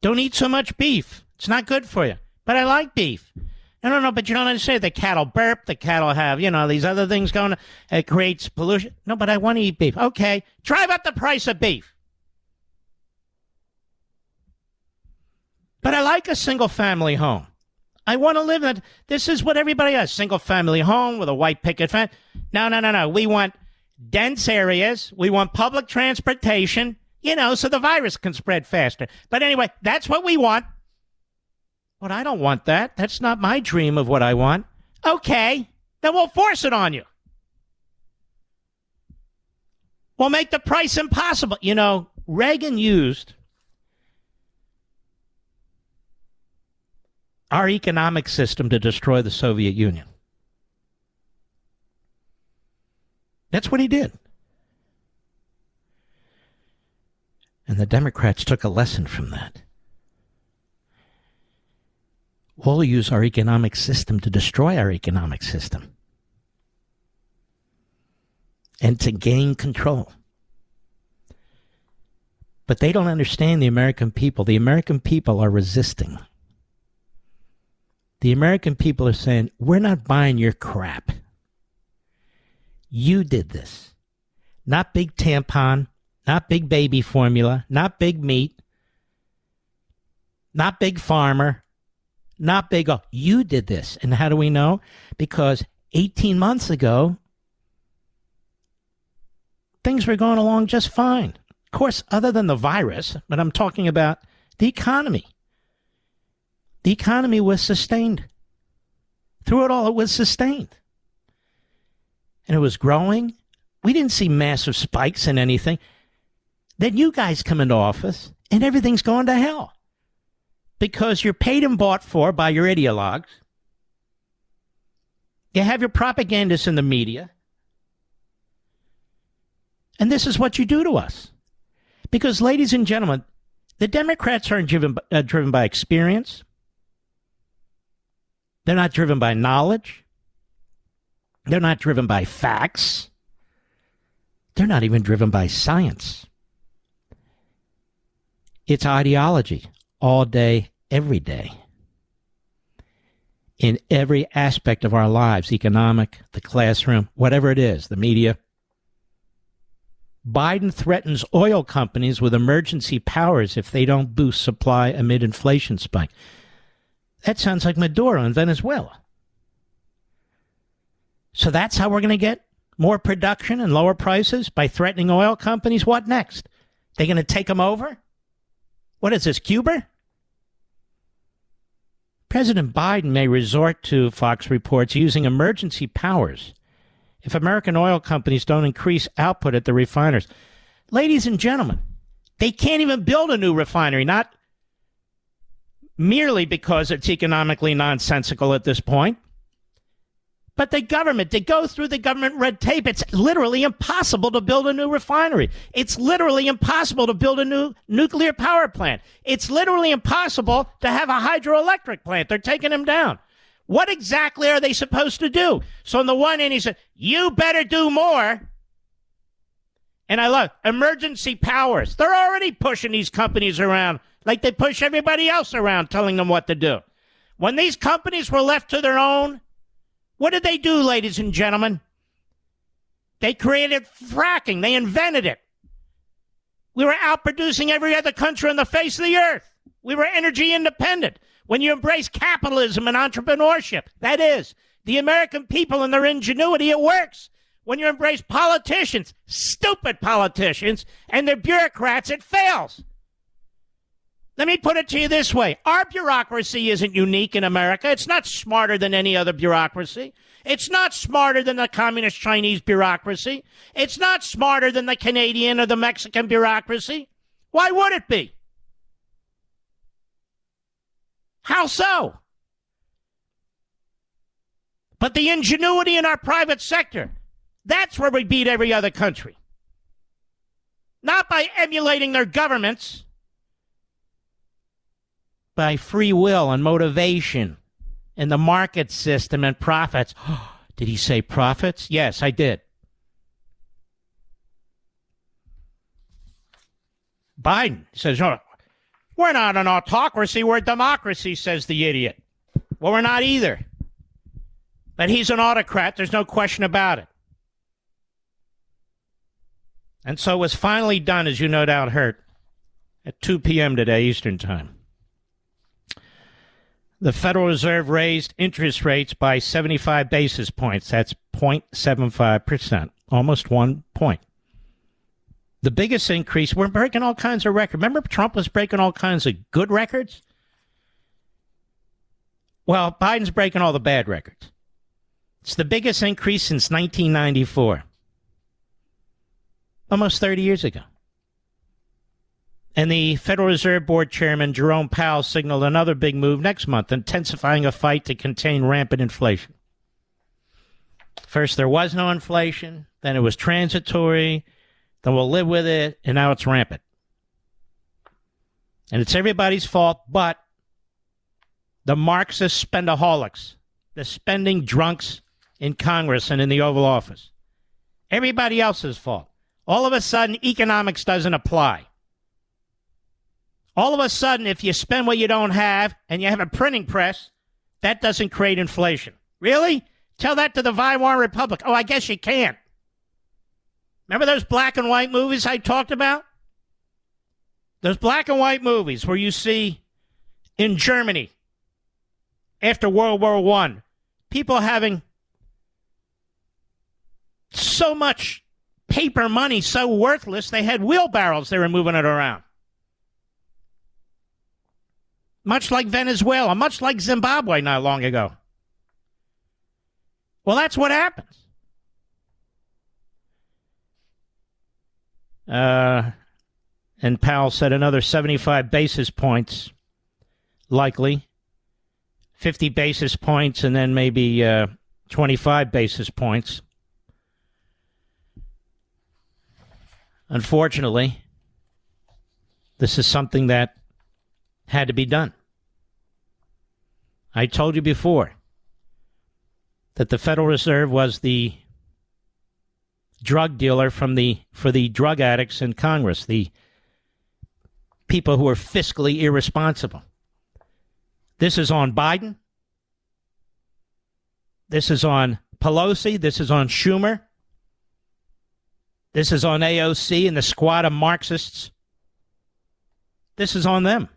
Don't eat so much beef. It's not good for you. But I like beef. No, no, no, but you don't understand. The cattle burp, the cattle have, you know, these other things going. It creates pollution. No, but I want to eat beef. Okay, drive up the price of beef. But I like a single family home. I want to live in. This is what everybody has single family home with a white picket fence. No, no, no, no. We want dense areas. We want public transportation, you know, so the virus can spread faster. But anyway, that's what we want. But I don't want that. That's not my dream of what I want. Okay, then we'll force it on you. We'll make the price impossible. You know, Reagan used our economic system to destroy the Soviet Union. That's what he did. And the Democrats took a lesson from that. We'll use our economic system to destroy our economic system and to gain control. But they don't understand the American people. The American people are resisting. The American people are saying, we're not buying your crap. You did this. Not big tampon, not big baby formula, not big meat, not big farmer, not big. You did this. And how do we know? Because 18 months ago, things were going along just fine. Of course, other than the virus, but I'm talking about the economy. The economy was sustained. Through it all, it was sustained. And it was growing. We didn't see massive spikes in anything. Then you guys come into office and everything's going to hell because you're paid and bought for by your ideologues. You have your propagandists in the media. And this is what you do to us. Because, ladies and gentlemen, the Democrats aren't driven, uh, driven by experience. They're not driven by knowledge. They're not driven by facts. They're not even driven by science. It's ideology all day, every day. In every aspect of our lives economic, the classroom, whatever it is, the media. Biden threatens oil companies with emergency powers if they don't boost supply amid inflation spike. That sounds like Maduro in Venezuela. So that's how we're going to get more production and lower prices by threatening oil companies. What next? They're going to take them over? What is this, Cuba? President Biden may resort to, Fox reports, using emergency powers if American oil companies don't increase output at the refiners. Ladies and gentlemen, they can't even build a new refinery, not merely because it's economically nonsensical at this point, but the government, to go through the government red tape. It's literally impossible to build a new refinery. It's literally impossible to build a new nuclear power plant. It's literally impossible to have a hydroelectric plant. They're taking them down. What exactly are they supposed to do? So on the one hand, he said, you better do more. And I love emergency powers. They're already pushing these companies around like they push everybody else around, telling them what to do. When these companies were left to their own, what did they do, ladies and gentlemen? They created fracking. They invented it. We were outproducing every other country on the face of the earth. We were energy independent. When you embrace capitalism and entrepreneurship, that is, the American people and their ingenuity, it works. When you embrace politicians, stupid politicians, and their bureaucrats, it fails. Let me put it to you this way. Our bureaucracy isn't unique in America. It's not smarter than any other bureaucracy. It's not smarter than the communist Chinese bureaucracy. It's not smarter than the Canadian or the Mexican bureaucracy. Why would it be? How so? But the ingenuity in our private sector, that's where we beat every other country. Not by emulating their governments by free will and motivation and the market system and profits. did he say profits? Yes, I did. Biden says, oh, we're not an autocracy, we're a democracy, says the idiot. Well, we're not either. But he's an autocrat, there's no question about it. And so it was finally done, as you no doubt heard, at 2 p.m. today, Eastern Time the Federal Reserve raised interest rates by 75 basis points. That's 0.75%, almost one point. The biggest increase, we're breaking all kinds of records. Remember, Trump was breaking all kinds of good records? Well, Biden's breaking all the bad records. It's the biggest increase since 1994, almost 30 years ago. And the Federal Reserve Board Chairman Jerome Powell signaled another big move next month, intensifying a fight to contain rampant inflation. First, there was no inflation, then it was transitory, then we'll live with it, and now it's rampant. And it's everybody's fault, but the Marxist spendaholics, the spending drunks in Congress and in the Oval Office. Everybody else's fault. All of a sudden, economics doesn't apply. All of a sudden, if you spend what you don't have and you have a printing press, that doesn't create inflation. Really? Tell that to the Weimar Republic. Oh, I guess you can't. Remember those black and white movies I talked about? Those black and white movies where you see in Germany after World War One, people having so much paper money so worthless they had wheelbarrows they were moving it around. Much like Venezuela, much like Zimbabwe not long ago. Well, that's what happens. Uh, and Powell said another 75 basis points likely, 50 basis points, and then maybe uh, 25 basis points. Unfortunately, this is something that had to be done. I told you before that the Federal Reserve was the drug dealer from the for the drug addicts in Congress, the people who are fiscally irresponsible. This is on Biden. This is on Pelosi. This is on Schumer. This is on AOC and the squad of Marxists. This is on them.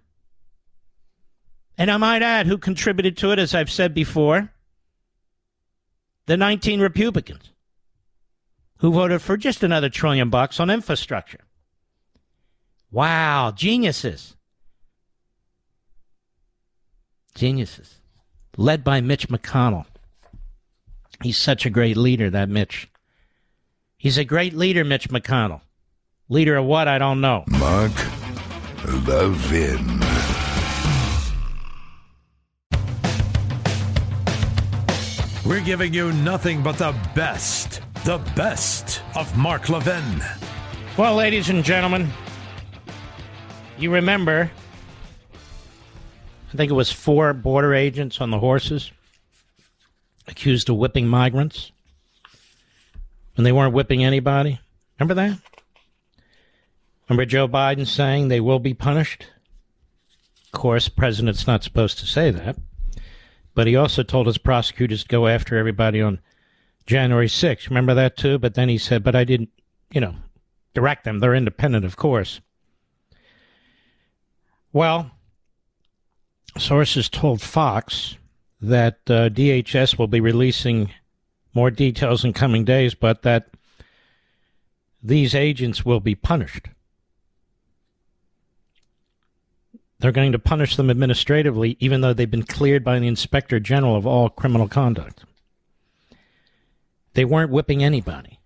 And I might add who contributed to it, as I've said before the 19 Republicans who voted for just another trillion bucks on infrastructure. Wow, geniuses. Geniuses. Led by Mitch McConnell. He's such a great leader, that Mitch. He's a great leader, Mitch McConnell. Leader of what? I don't know. Mark Levin. We're giving you nothing but the best, the best of Mark Levin. Well, ladies and gentlemen, you remember, I think it was four border agents on the horses accused of whipping migrants and they weren't whipping anybody. Remember that? Remember Joe Biden saying they will be punished? Of course, president's not supposed to say that. But he also told his prosecutors to go after everybody on January 6th. Remember that too? But then he said, but I didn't, you know, direct them. They're independent, of course. Well, sources told Fox that uh, DHS will be releasing more details in coming days, but that these agents will be punished. They're going to punish them administratively, even though they've been cleared by the inspector general of all criminal conduct. They weren't whipping anybody.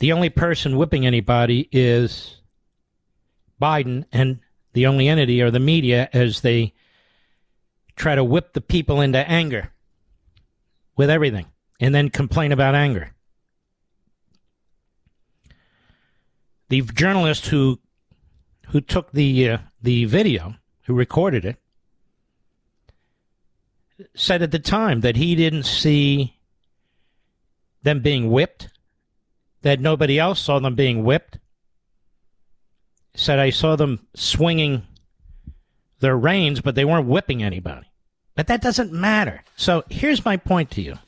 The only person whipping anybody is Biden, and the only entity are the media as they try to whip the people into anger with everything and then complain about anger. The journalist who who took the uh, the video, who recorded it, said at the time that he didn't see them being whipped, that nobody else saw them being whipped. Said I saw them swinging their reins, but they weren't whipping anybody. But that doesn't matter. So here's my point to you.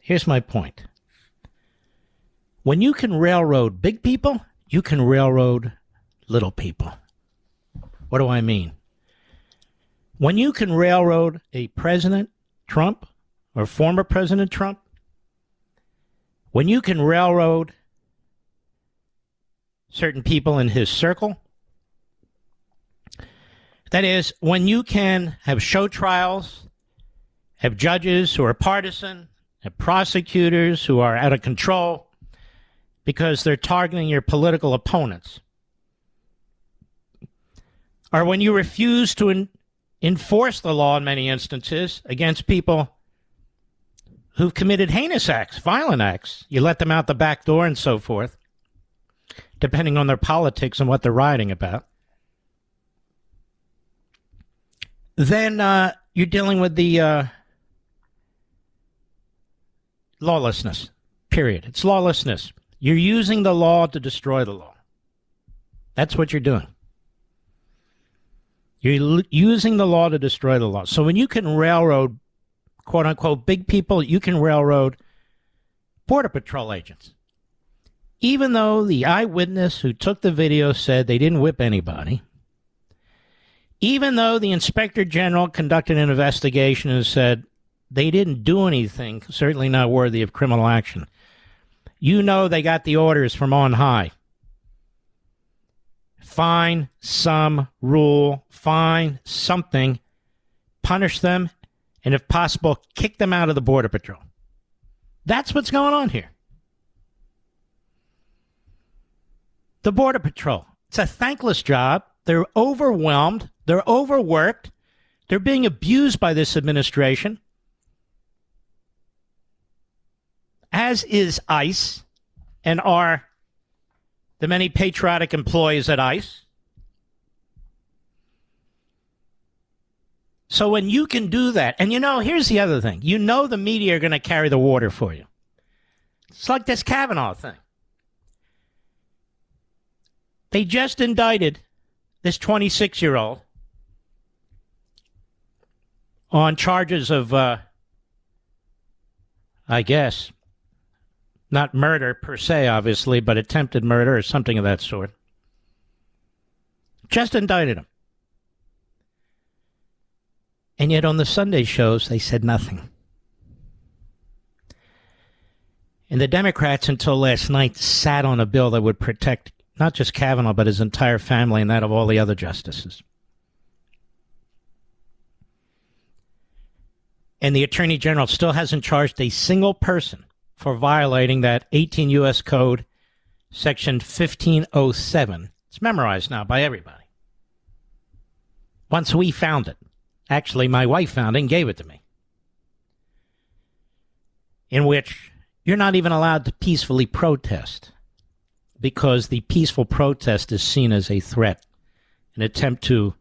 Here's my point. When you can railroad big people, you can railroad little people. What do I mean? When you can railroad a President Trump or former President Trump, when you can railroad certain people in his circle, that is, when you can have show trials, have judges who are partisan, have prosecutors who are out of control, because they're targeting your political opponents. Or when you refuse to in, enforce the law in many instances against people who've committed heinous acts, violent acts, you let them out the back door and so forth, depending on their politics and what they're writing about. Then uh, you're dealing with the uh, lawlessness, period. It's lawlessness. You're using the law to destroy the law. That's what you're doing. You're using the law to destroy the law. So when you can railroad, quote unquote, big people, you can railroad Border Patrol agents. Even though the eyewitness who took the video said they didn't whip anybody, even though the inspector general conducted an investigation and said they didn't do anything, certainly not worthy of criminal action. You know they got the orders from on high. Find some rule, find something, punish them, and if possible, kick them out of the Border Patrol. That's what's going on here. The Border Patrol. It's a thankless job. They're overwhelmed. They're overworked. They're being abused by this administration. As is ICE and are the many patriotic employees at ICE. So when you can do that, and you know, here's the other thing you know the media are going to carry the water for you. It's like this Kavanaugh thing. They just indicted this 26 year old on charges of, uh, I guess, not murder per se, obviously, but attempted murder or something of that sort. Just indicted him. And yet on the Sunday shows, they said nothing. And the Democrats, until last night, sat on a bill that would protect not just Kavanaugh, but his entire family and that of all the other justices. And the Attorney General still hasn't charged a single person for violating that 18 U.S. Code, Section 1507. It's memorized now by everybody. Once we found it. Actually, my wife found it and gave it to me. In which you're not even allowed to peacefully protest because the peaceful protest is seen as a threat, an attempt to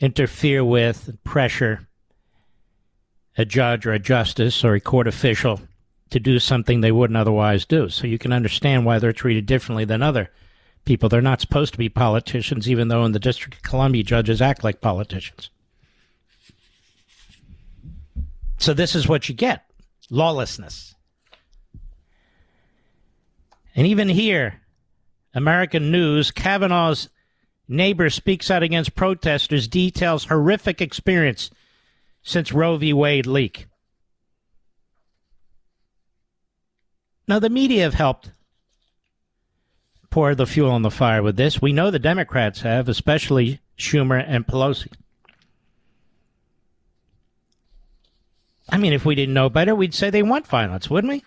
interfere with and pressure a judge or a justice or a court official to do something they wouldn't otherwise do. So you can understand why they're treated differently than other people. They're not supposed to be politicians, even though in the District of Columbia, judges act like politicians. So this is what you get lawlessness. And even here, American News, Kavanaugh's neighbor speaks out against protesters, details horrific experience since Roe v. Wade leak. Now, the media have helped pour the fuel on the fire with this. We know the Democrats have, especially Schumer and Pelosi. I mean, if we didn't know better, we'd say they want violence, wouldn't we?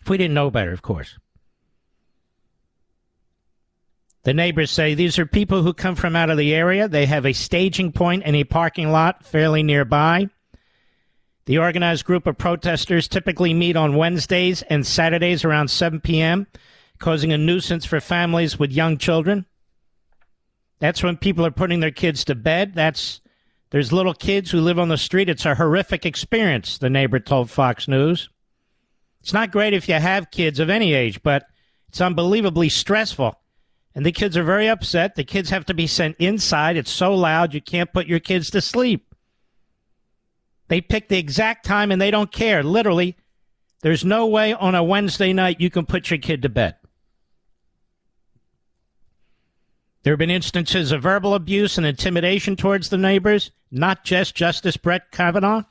If we didn't know better, of course. The neighbors say these are people who come from out of the area. They have a staging point in a parking lot fairly nearby. The organized group of protesters typically meet on Wednesdays and Saturdays around 7 p.m., causing a nuisance for families with young children. That's when people are putting their kids to bed. That's there's little kids who live on the street. It's a horrific experience, the neighbor told Fox News. It's not great if you have kids of any age, but it's unbelievably stressful and the kids are very upset. The kids have to be sent inside. It's so loud you can't put your kids to sleep. They pick the exact time and they don't care. Literally, there's no way on a Wednesday night you can put your kid to bed. There have been instances of verbal abuse and intimidation towards the neighbors, not just Justice Brett Kavanaugh.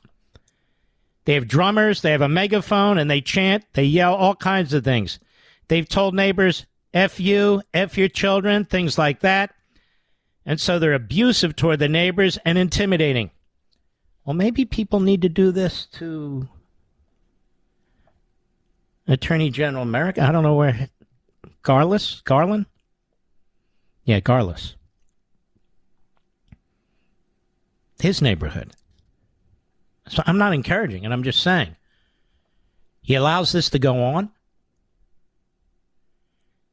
They have drummers, they have a megaphone, and they chant, they yell all kinds of things. They've told neighbors, F you, F your children, things like that. And so they're abusive toward the neighbors and intimidating. Well, maybe people need to do this to Attorney General Merrick. I don't know where. Garlis? Garland? Yeah, Garlis. His neighborhood. So I'm not encouraging it. I'm just saying. He allows this to go on.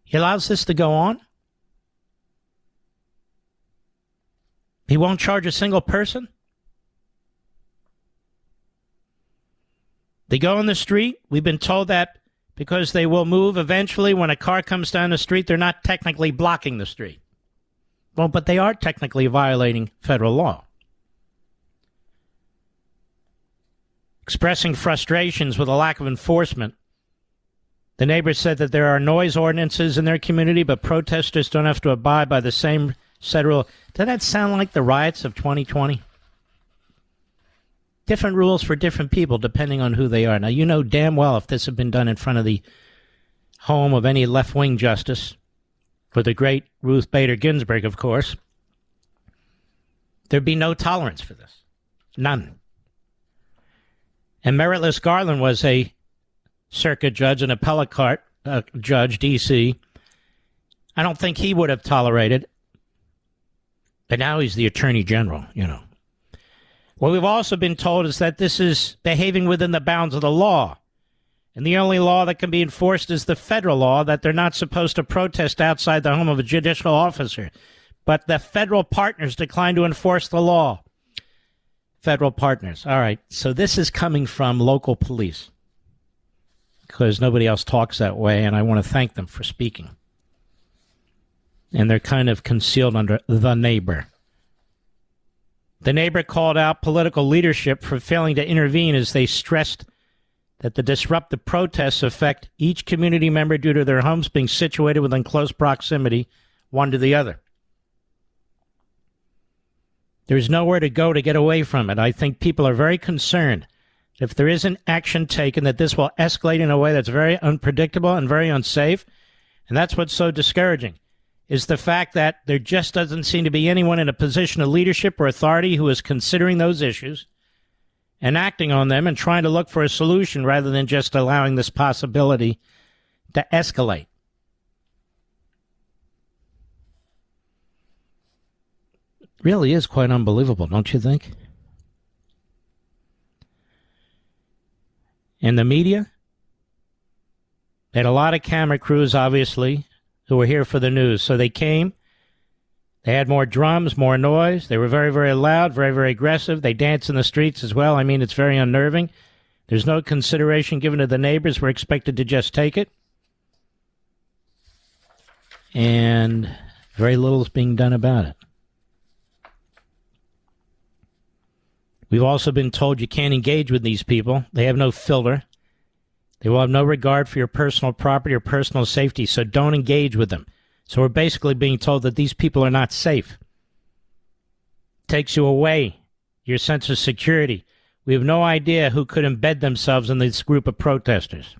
He allows this to go on. He won't charge a single person. They go on the street. We've been told that because they will move eventually when a car comes down the street, they're not technically blocking the street. Well, but they are technically violating federal law. Expressing frustrations with a lack of enforcement the neighbors said that there are noise ordinances in their community, but protesters don't have to abide by the same rule. Does that sound like the riots of 2020? Different rules for different people depending on who they are. Now, you know damn well if this had been done in front of the home of any left wing justice, for the great Ruth Bader Ginsburg, of course, there'd be no tolerance for this. None. And Meritless Garland was a circuit judge, an appellate court uh, judge, D.C. I don't think he would have tolerated. But now he's the attorney general, you know. What we've also been told is that this is behaving within the bounds of the law. And the only law that can be enforced is the federal law that they're not supposed to protest outside the home of a judicial officer. But the federal partners declined to enforce the law. Federal partners. All right. So this is coming from local police because nobody else talks that way, and I want to thank them for speaking. And they're kind of concealed under the neighbor. The neighbor called out political leadership for failing to intervene as they stressed that the disruptive protests affect each community member due to their homes being situated within close proximity one to the other. There's nowhere to go to get away from it. I think people are very concerned if there isn't action taken that this will escalate in a way that's very unpredictable and very unsafe. And that's what's so discouraging is the fact that there just doesn't seem to be anyone in a position of leadership or authority who is considering those issues and acting on them and trying to look for a solution rather than just allowing this possibility to escalate. really is quite unbelievable, don't you think? And the media had a lot of camera crews, obviously, who were here for the news. So they came, they had more drums, more noise. They were very, very loud, very, very aggressive. They danced in the streets as well. I mean, it's very unnerving. There's no consideration given to the neighbors. We're expected to just take it. And very little is being done about it. We've also been told you can't engage with these people. They have no filter. They will have no regard for your personal property or personal safety, so don't engage with them. So we're basically being told that these people are not safe. Takes you away your sense of security. We have no idea who could embed themselves in this group of protesters.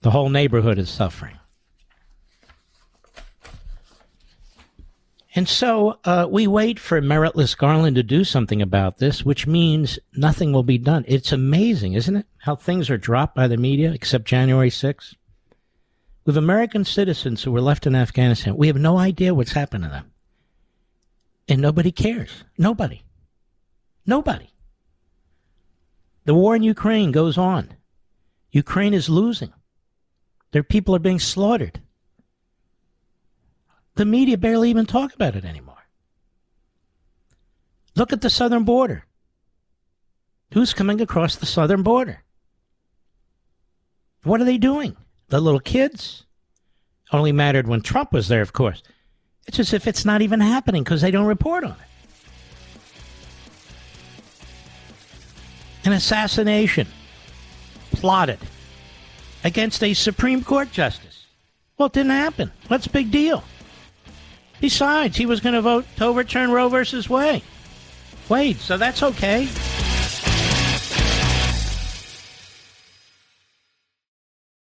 The whole neighborhood is suffering. And so uh, we wait for Meritless Garland to do something about this, which means nothing will be done. It's amazing, isn't it? How things are dropped by the media, except January 6th. With American citizens who were left in Afghanistan, we have no idea what's happened to them. And nobody cares. Nobody. Nobody. The war in Ukraine goes on. Ukraine is losing. Their people are being slaughtered. The media barely even talk about it anymore. Look at the southern border. Who's coming across the southern border? What are they doing? The little kids? Only mattered when Trump was there, of course. It's as if it's not even happening because they don't report on it. An assassination plotted against a Supreme Court justice. Well, it didn't happen. What's big deal? Besides, he was going to vote to overturn Roe versus Wade. Wade, so that's okay.